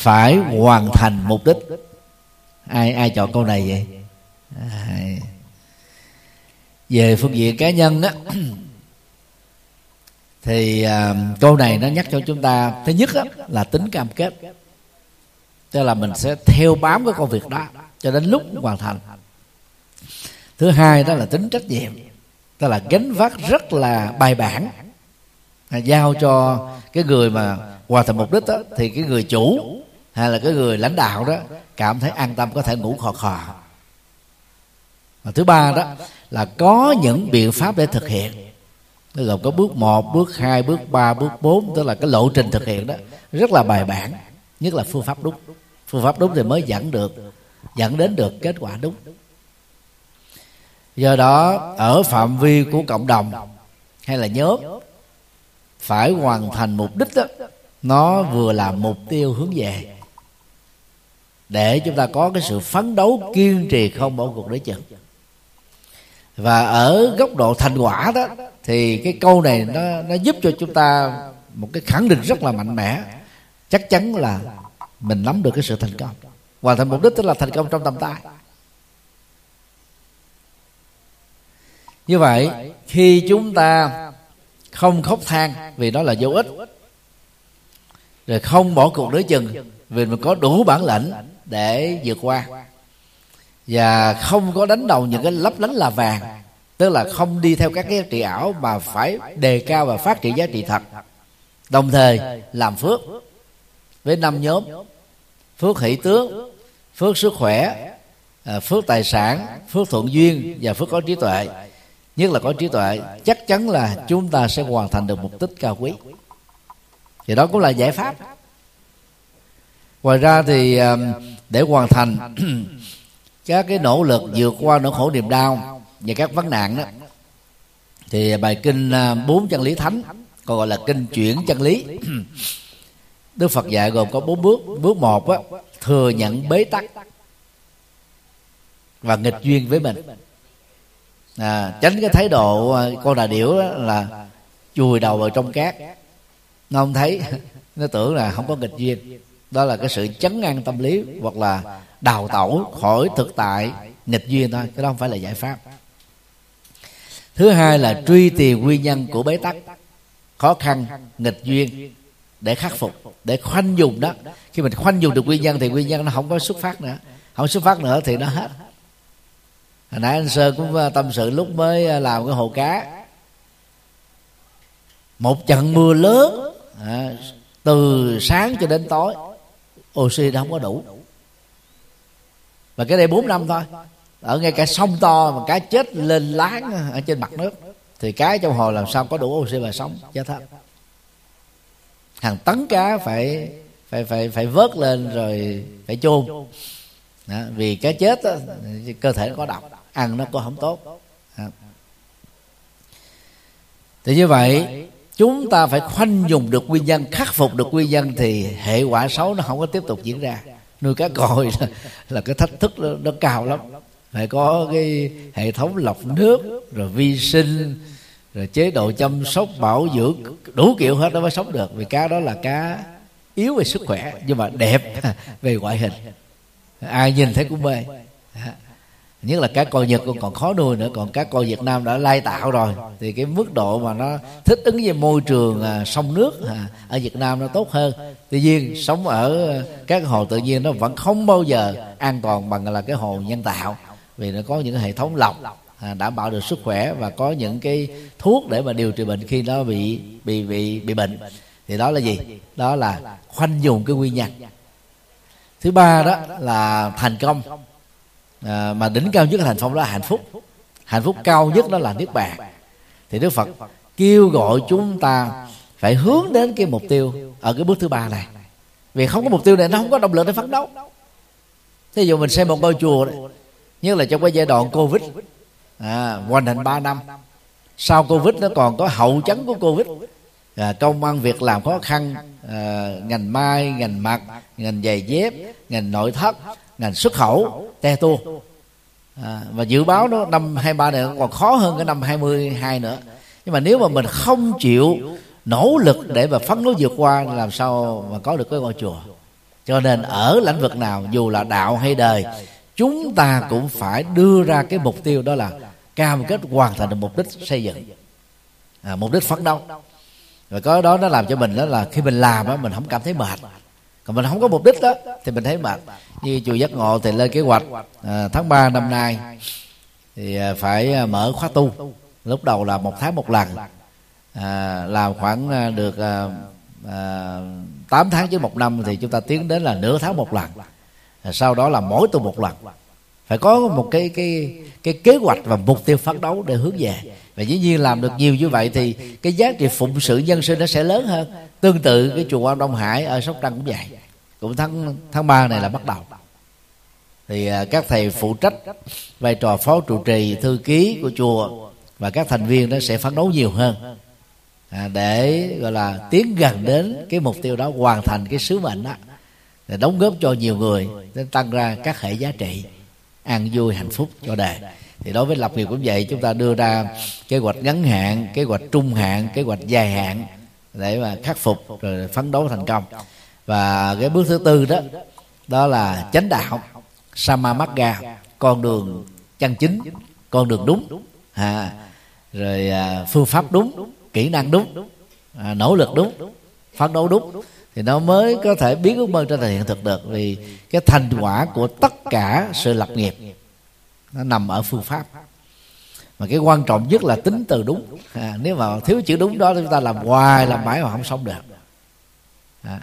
phải hoàn thành mục đích. Ai ai chọn câu này vậy? À, về phương diện cá nhân á thì à, câu này nó nhắc cho chúng ta thứ nhất á, là tính cam kết. Tức là mình sẽ theo bám cái công việc đó cho đến lúc hoàn thành. Thứ hai đó là tính trách nhiệm. Tức là gánh vác rất là bài bản. Giao cho cái người mà hoàn thành mục đích đó, thì cái người chủ hay là cái người lãnh đạo đó cảm thấy an tâm có thể ngủ khò khò. Và thứ ba đó là có những biện pháp để thực hiện. Nó gồm có bước 1, bước 2, bước 3, bước 4 Tức là cái lộ trình thực hiện đó. Rất là bài bản Nhất là phương pháp đúng Phương pháp đúng thì mới dẫn được Dẫn đến được kết quả đúng Do đó ở phạm vi của cộng đồng Hay là nhóm Phải hoàn thành mục đích đó Nó vừa là mục tiêu hướng về. Để chúng ta có cái sự phấn đấu kiên trì không bỏ cuộc đấy chừng và ở góc độ thành quả đó, thì cái câu này nó nó giúp cho chúng ta một cái khẳng định rất là mạnh mẽ. Chắc chắn là mình nắm được cái sự thành công. Hoàn thành mục đích tức là thành công trong tầm tay. Như vậy, khi chúng ta không khóc than vì đó là vô ích rồi không bỏ cuộc nửa chừng vì mình có đủ bản lĩnh để vượt qua. Và không có đánh đầu những cái lấp lánh là vàng, tức là không đi theo các cái giá trị ảo mà phải đề cao và phát triển giá trị thật. Đồng thời làm phước với năm nhóm. Phước hỷ tướng, phước sức khỏe à, phước tài sản, phước thuận duyên và phước có trí tuệ. Nhất là có trí tuệ, chắc chắn là chúng ta sẽ hoàn thành được mục đích cao quý thì đó cũng là giải pháp. Ngoài ra thì um, để hoàn thành các cái nỗ lực vượt qua nỗi khổ niềm đau và các vấn nạn đó thì bài kinh um, bốn chân lý thánh còn gọi là kinh chuyển chân lý. Đức Phật dạy gồm có bốn bước. Bước một á, thừa nhận bế tắc và nghịch duyên với mình. À, tránh cái thái độ à, con đà điểu đó là chùi đầu vào trong cát nó không thấy. Nó tưởng là không có nghịch duyên. Đó là cái sự chấn an tâm lý hoặc là đào tẩu khỏi thực tại nghịch duyên thôi. Cái đó không phải là giải pháp. Thứ hai là truy tìm nguyên nhân của bế tắc. Khó khăn, nghịch duyên để khắc phục, để khoanh dùng đó. Khi mình khoanh dùng được nguyên nhân thì nguyên nhân nó không có xuất phát nữa. Không xuất phát nữa thì nó hết. Hồi nãy anh sơn cũng à, tâm sự lúc mới à, làm cái hồ cá. Một trận mưa lớn à, từ sáng cho đến tối. Oxy nó không có đủ. Và cái đây bốn năm thôi. Ở ngay cả sông to mà cá chết lên láng ở trên mặt nước thì cá trong hồ làm sao có đủ oxy mà sống? Chết hết. Hàng tấn cá phải phải phải phải vớt lên rồi phải chôn. Đó, vì cá chết đó, cơ thể nó có độc ăn nó có không tốt. Đó. thì như vậy chúng ta phải khoanh dùng được nguyên nhân khắc phục được nguyên nhân thì hệ quả xấu nó không có tiếp tục diễn ra. Nuôi cá còi là, là cái thách thức nó, nó cao lắm. Phải có cái hệ thống lọc nước rồi vi sinh rồi chế độ chăm sóc bảo dưỡng đủ kiểu hết nó mới sống được. Vì cá đó là cá yếu về sức khỏe nhưng mà đẹp về ngoại hình. Ai nhìn thấy cũng mê nhất là cá coi nhật còn khó nuôi nữa còn cá coi việt nam đã lai tạo rồi. Thì cái mức độ mà nó thích ứng với môi trường à, sông nước à, ở việt nam nó tốt hơn. Tuy nhiên sống ở các hồ tự nhiên nó vẫn không bao giờ an toàn bằng là cái hồ nhân tạo. Vì nó có những hệ thống lọc à, đảm bảo được sức khỏe và có những cái thuốc để mà điều trị bệnh khi nó bị bị bị bị bệnh. Thì đó là gì? Đó là khoanh dùng cái nguyên nhân thứ ba đó là thành công à, mà đỉnh cao nhất là thành phong đó là hạnh phúc. Hạnh phúc cao nhất đó là niết bàn. Thì đức phật kêu gọi chúng ta phải hướng đến cái mục tiêu ở cái bước thứ ba này. Vì không có mục tiêu này nó không có động lực để phấn đấu. Thí dụ mình xem một ngôi chùa đấy nhất là trong cái giai đoạn covid à, hoàn thành 3 năm. Sau covid nó còn có hậu chấn của covid. À, công ăn việc làm khó khăn à, ngành mai ngành mặt ngành giày dép ngành nội thất ngành xuất khẩu te tua. À, và dự báo nó năm 23 này còn khó hơn cái năm 22 nữa. Nhưng mà nếu mà mình không chịu nỗ lực để mà phấn đấu vượt qua làm sao mà có được cái ngôi chùa? Cho nên ở lĩnh vực nào dù là đạo hay đời chúng ta cũng phải đưa ra cái mục tiêu đó là cam kết hoàn thành được mục đích xây dựng. À, mục đích phấn đấu. Và có đó nó làm cho mình đó là khi mình làm á mình không cảm thấy mệt còn mình không có mục đích đó thì mình thấy mệt. Như chùa giác ngộ thì lên kế hoạch à, tháng 3 năm nay thì à, phải à, mở khóa tu. Lúc đầu là một tháng một lần à, làm khoảng à, được à, à, 8 tháng chứ một năm thì chúng ta tiến đến là nửa tháng một lần. À, sau đó là mỗi tuần một lần. Phải có một cái cái cái kế hoạch và mục tiêu phấn đấu để hướng về và dĩ nhiên làm được nhiều như vậy thì cái giá trị phụng sự nhân sinh nó sẽ lớn hơn. Tương tự cái chùa quan đông hải ở sóc trăng cũng vậy. Cũng tháng tháng ba này là bắt đầu. Thì à, các thầy phụ trách vai trò phó trụ trì thư ký của chùa và các thành viên nó sẽ phấn đấu nhiều hơn à, để gọi là tiến gần đến cái mục tiêu đó hoàn thành cái sứ mệnh đó để đóng góp cho nhiều người để tăng ra các hệ giá trị an vui hạnh phúc cho đời thì đối với lập nghiệp cũng vậy chúng ta đưa ra kế hoạch ngắn hạn kế hoạch trung hạn kế hoạch dài hạn để mà khắc phục rồi phấn đấu thành công. Và cái bước thứ tư đó đó là chánh đạo samamagga con đường chân chính con đường đúng à, rồi à, phương pháp đúng kỹ năng đúng à, nỗ lực đúng phấn đấu đúng. Thì nó mới có thể biến ước mơ trở thành hiện thực được vì cái thành quả của tất cả sự lập nghiệp nó nằm ở phương pháp. Mà cái quan trọng nhất là tính từ đúng. À, nếu mà thiếu chữ đúng đó chúng ta làm hoài làm mãi mà không xong được. À,